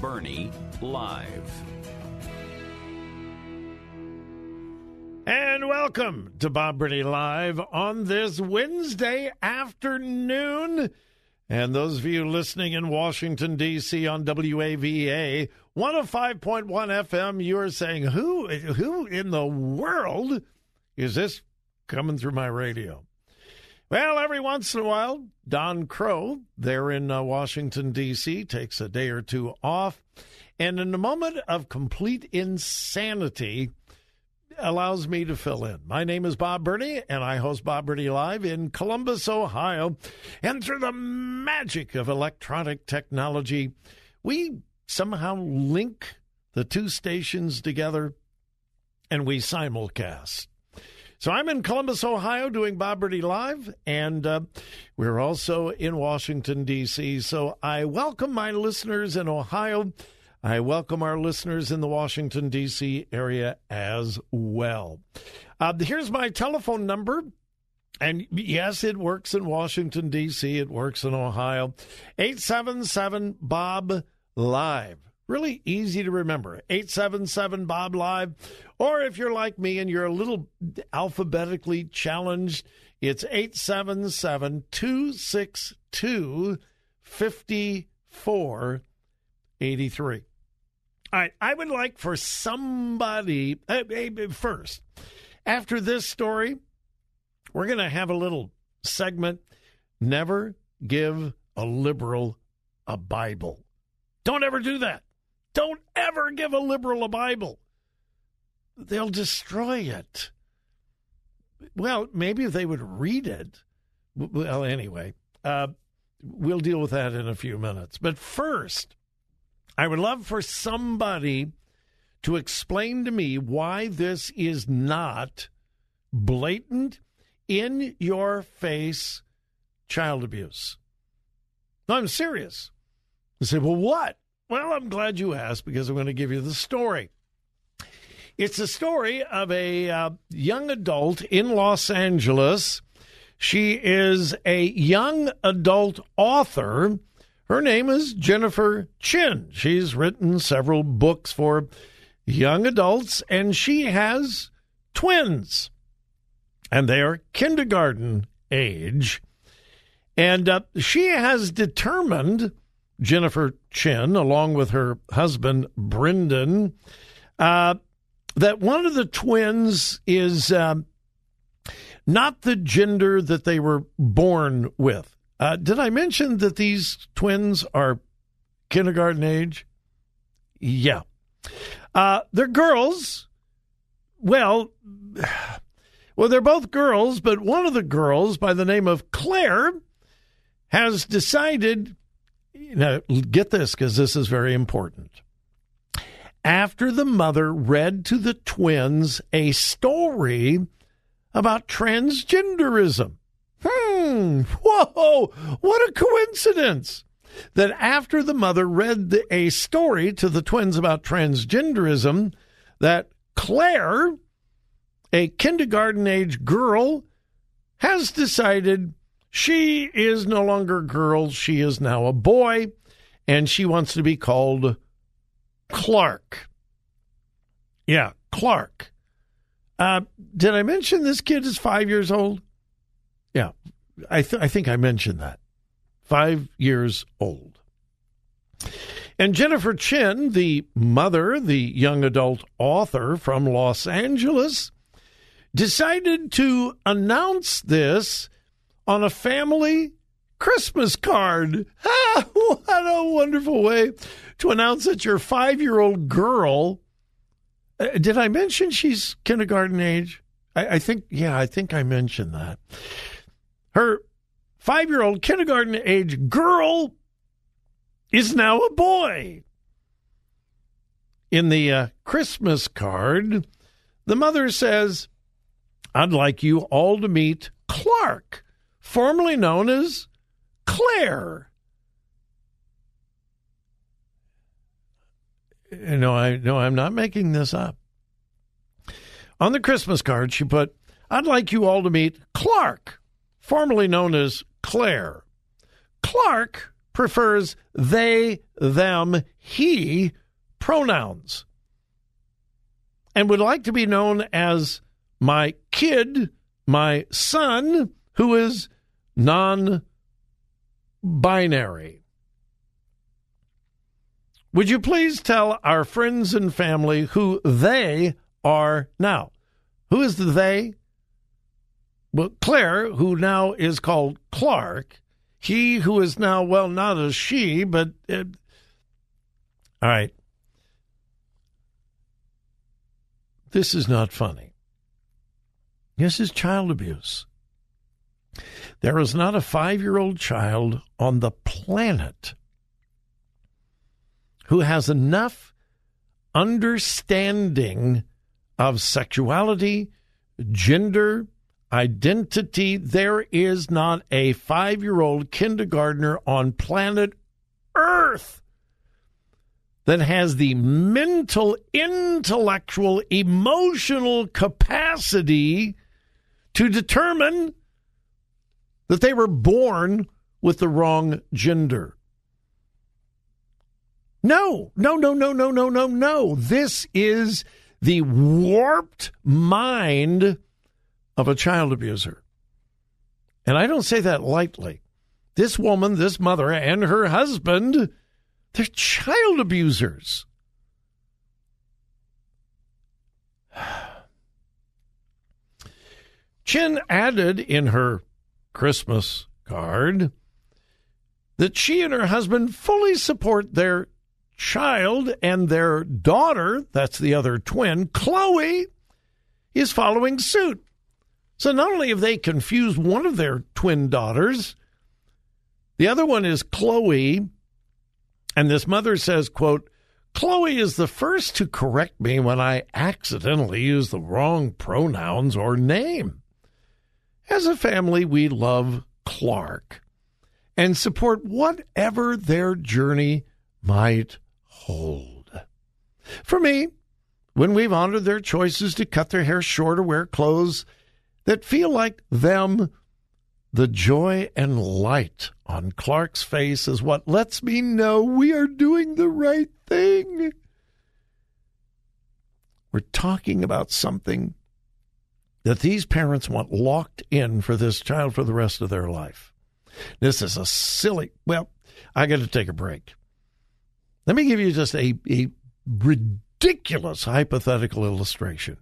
Burney Live. And welcome to Bob Burney Live on this Wednesday afternoon. And those of you listening in Washington, D.C. on WAVA 105.1 FM, you are saying, who, who in the world is this coming through my radio? Well, every once in a while, Don Crow, there in uh, Washington, D.C., takes a day or two off. And in a moment of complete insanity, allows me to fill in. My name is Bob Burney, and I host Bob Burney Live in Columbus, Ohio. And through the magic of electronic technology, we somehow link the two stations together and we simulcast. So I'm in Columbus, Ohio, doing Bob Live, and uh, we're also in Washington, D.C. So I welcome my listeners in Ohio. I welcome our listeners in the Washington, D.C. area as well. Uh, here's my telephone number. And yes, it works in Washington, D.C., it works in Ohio. 877 Bob Live. Really easy to remember. 877 Bob Live. Or if you're like me and you're a little alphabetically challenged, it's 877 262 5483. All right, I would like for somebody, first, after this story, we're going to have a little segment Never give a liberal a Bible. Don't ever do that. Don't ever give a liberal a Bible. They'll destroy it. Well, maybe they would read it. Well, anyway, uh, we'll deal with that in a few minutes. But first, I would love for somebody to explain to me why this is not blatant, in your face child abuse. No, I'm serious. You say, well, what? Well, I'm glad you asked because I'm going to give you the story. It's a story of a uh, young adult in Los Angeles. She is a young adult author. Her name is Jennifer Chin. She's written several books for young adults, and she has twins, and they are kindergarten age. And uh, she has determined, Jennifer Chin, along with her husband, Brendan, uh, that one of the twins is uh, not the gender that they were born with. Uh, did I mention that these twins are kindergarten age? Yeah. Uh, they're girls. Well, well, they're both girls, but one of the girls, by the name of Claire, has decided. Now, get this because this is very important. After the mother read to the twins a story about transgenderism. Hmm, whoa, what a coincidence that after the mother read the, a story to the twins about transgenderism, that Claire, a kindergarten age girl, has decided she is no longer a girl, she is now a boy, and she wants to be called Clark. Yeah, Clark. Uh, did I mention this kid is five years old? Yeah, I, th- I think I mentioned that five years old. And Jennifer Chin, the mother, the young adult author from Los Angeles, decided to announce this on a family Christmas card. Ah, what a wonderful way to announce that your five year old girl. Uh, did I mention she's kindergarten age? I, I think, yeah, I think I mentioned that. Her five year old kindergarten age girl is now a boy. In the uh, Christmas card, the mother says, I'd like you all to meet Clark, formerly known as Claire. No, I no, I'm not making this up. On the Christmas card, she put, I'd like you all to meet Clark, formerly known as Claire. Clark prefers they, them, he pronouns and would like to be known as my kid, my son, who is non binary. Would you please tell our friends and family who they are now? Who is the they? Well, Claire, who now is called Clark, he who is now, well, not a she, but. Uh, all right. This is not funny. This is child abuse. There is not a five year old child on the planet who has enough understanding of sexuality, gender, identity. There is not a five year old kindergartner on planet Earth that has the mental, intellectual, emotional capacity to determine that they were born with the wrong gender. No, no, no, no, no, no, no, no. This is the warped mind of a child abuser. And I don't say that lightly. This woman, this mother, and her husband, they're child abusers. Chin added in her Christmas card that she and her husband fully support their child and their daughter, that's the other twin, Chloe, is following suit. So not only have they confused one of their twin daughters, the other one is Chloe, and this mother says, quote, Chloe is the first to correct me when I accidentally use the wrong pronouns or name. As a family, we love Clark and support whatever their journey might hold. For me, when we've honored their choices to cut their hair short or wear clothes that feel like them, the joy and light on Clark's face is what lets me know we are doing the right thing. We're talking about something that these parents want locked in for this child for the rest of their life. This is a silly, well, I got to take a break. Let me give you just a, a ridiculous hypothetical illustration.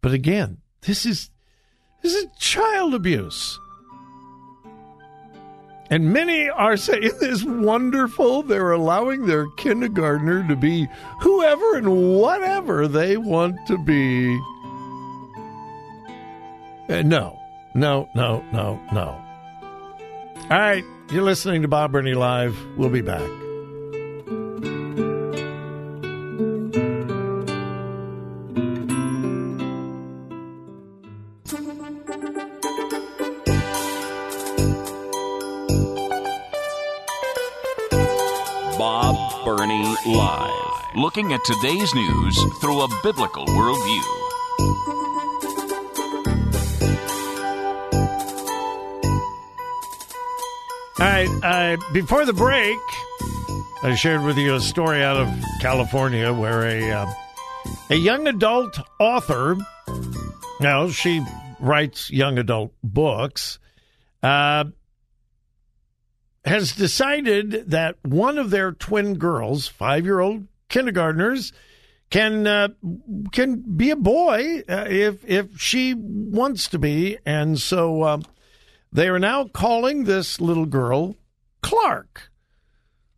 But again, this is this is child abuse. And many are saying this wonderful. They're allowing their kindergartner to be whoever and whatever they want to be. Uh, no, no, no, no, no. All right, you're listening to Bob Burney Live. We'll be back. Looking at today's news through a biblical worldview. All right, uh, before the break, I shared with you a story out of California where a uh, a young adult author, now she writes young adult books, uh, has decided that one of their twin girls, five year old kindergartners, can uh, can be a boy uh, if if she wants to be, and so uh, they are now calling this little girl Clark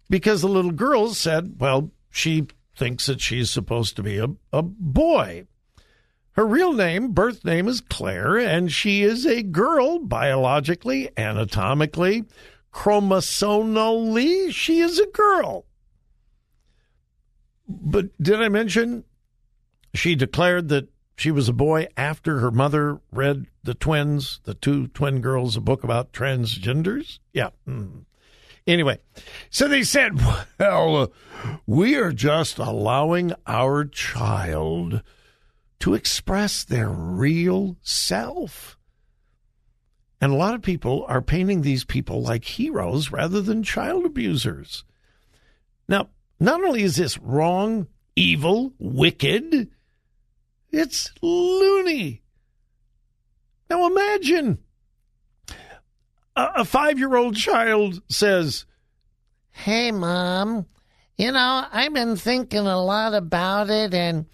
because the little girl said, well, she thinks that she's supposed to be a, a boy. Her real name, birth name, is Claire, and she is a girl biologically, anatomically, chromosomally. She is a girl. But did I mention she declared that she was a boy after her mother read the twins, the two twin girls, a book about transgenders? Yeah. Mm. Anyway, so they said, well, uh, we are just allowing our child to express their real self. And a lot of people are painting these people like heroes rather than child abusers. Now, not only is this wrong, evil, wicked, it's loony. Now imagine a, a five year old child says, Hey, Mom, you know, I've been thinking a lot about it and,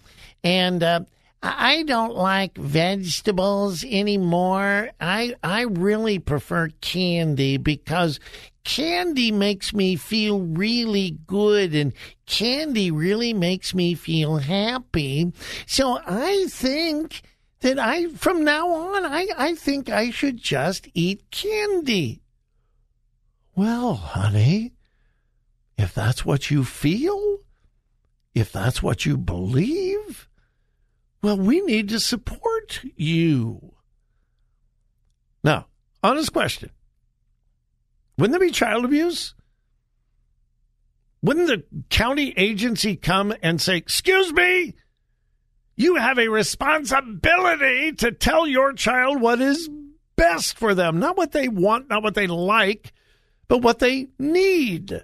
and, uh, I don't like vegetables anymore. I I really prefer candy because candy makes me feel really good and candy really makes me feel happy. So I think that I from now on I, I think I should just eat candy. Well, honey, if that's what you feel, if that's what you believe, well, we need to support you. Now, honest question. Wouldn't there be child abuse? Wouldn't the county agency come and say, Excuse me, you have a responsibility to tell your child what is best for them, not what they want, not what they like, but what they need.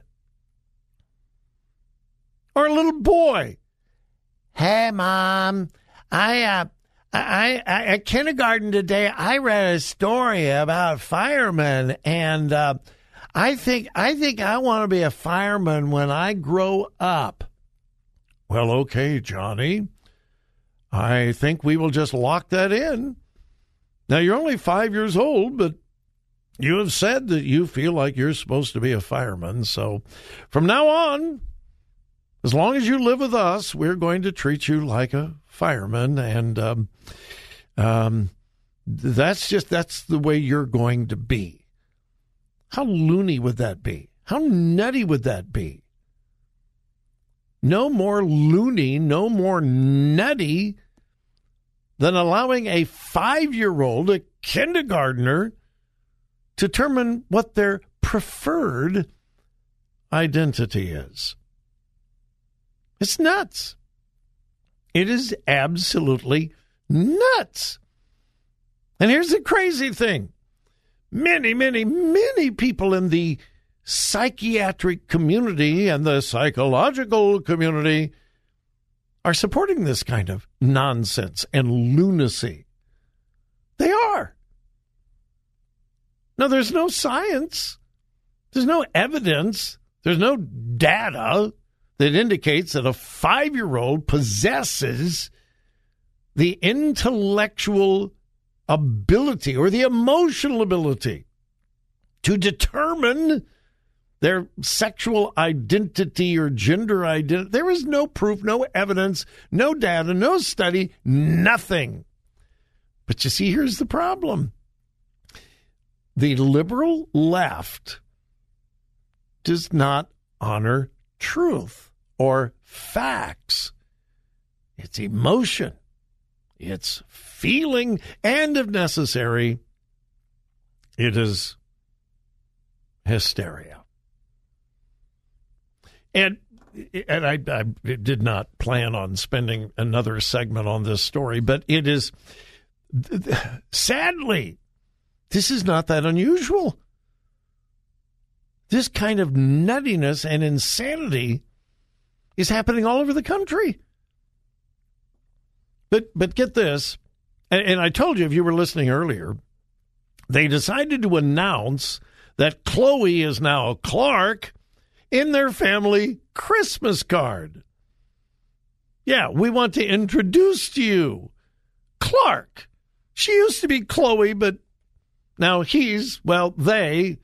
Or a little boy. Hey, mom, I, uh, I, I, at kindergarten today, I read a story about firemen, and uh, I think I think I want to be a fireman when I grow up. Well, okay, Johnny. I think we will just lock that in. Now you're only five years old, but you have said that you feel like you're supposed to be a fireman. So from now on, as long as you live with us, we're going to treat you like a fireman, and um, um, that's just that's the way you're going to be. How loony would that be? How nutty would that be? No more loony, no more nutty than allowing a five year old, a kindergartner, to determine what their preferred identity is. It's nuts. It is absolutely nuts. And here's the crazy thing many, many, many people in the psychiatric community and the psychological community are supporting this kind of nonsense and lunacy. They are. Now, there's no science, there's no evidence, there's no data that indicates that a five year old possesses the intellectual ability or the emotional ability to determine their sexual identity or gender identity. There is no proof, no evidence, no data, no study, nothing. But you see, here's the problem the liberal left does not honor truth or facts. It's emotion, it's feeling, and if necessary, it is hysteria. And and I, I, did not plan on spending another segment on this story, but it is sadly, this is not that unusual. This kind of nuttiness and insanity is happening all over the country. But but get this, and, and I told you if you were listening earlier, they decided to announce that Chloe is now Clark in their family Christmas card. Yeah, we want to introduce to you Clark. She used to be Chloe, but now he's, well, they,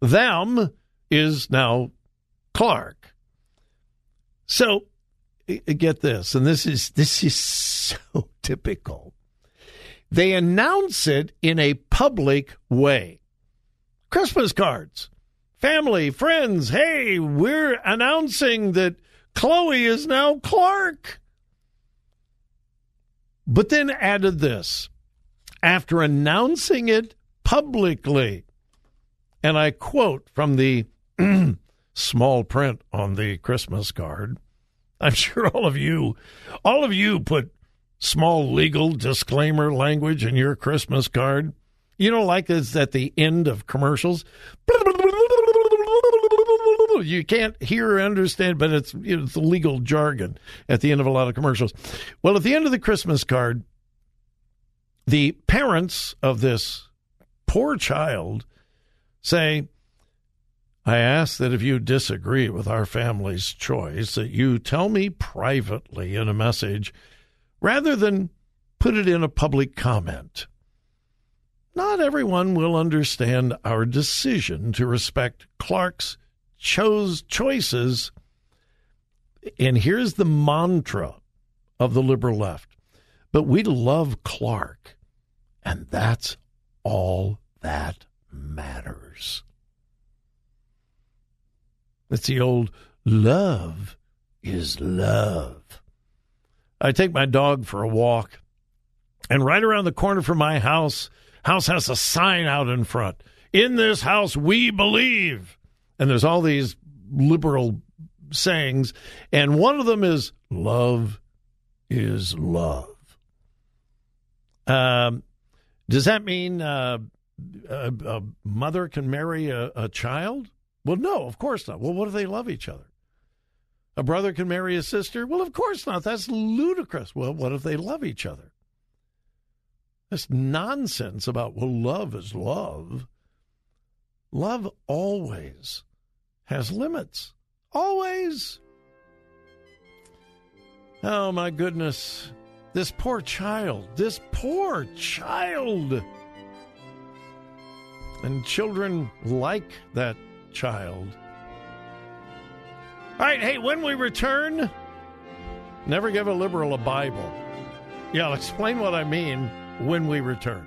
them is now Clark. So get this, and this is this is so typical. They announce it in a public way. Christmas cards family, friends, hey, we're announcing that Chloe is now Clark. But then added this after announcing it publicly, and I quote from the small print on the Christmas card. I'm sure all of you, all of you put small legal disclaimer language in your Christmas card. You know, like it's at the end of commercials you can't hear or understand, but it's, it's legal jargon at the end of a lot of commercials. Well, at the end of the Christmas card, the parents of this poor child say, I ask that if you disagree with our family's choice, that you tell me privately in a message rather than put it in a public comment. Not everyone will understand our decision to respect Clark's chose choices. And here's the mantra of the liberal left. But we love Clark, and that's all that matters. It's the old love is love. I take my dog for a walk, and right around the corner from my house, house has a sign out in front. In this house, we believe and there's all these liberal sayings, and one of them is love is love. Um, does that mean uh, a, a, mother can marry a, a child? Well, no, of course not. Well, what if they love each other? A brother can marry a sister? Well, of course not. That's ludicrous. Well, what if they love each other? This nonsense about, well, love is love. Love always has limits. Always. Oh, my goodness. This poor child. This poor child. And children like that child. All right, hey, when we return, never give a liberal a Bible. Yeah, I'll explain what I mean when we return.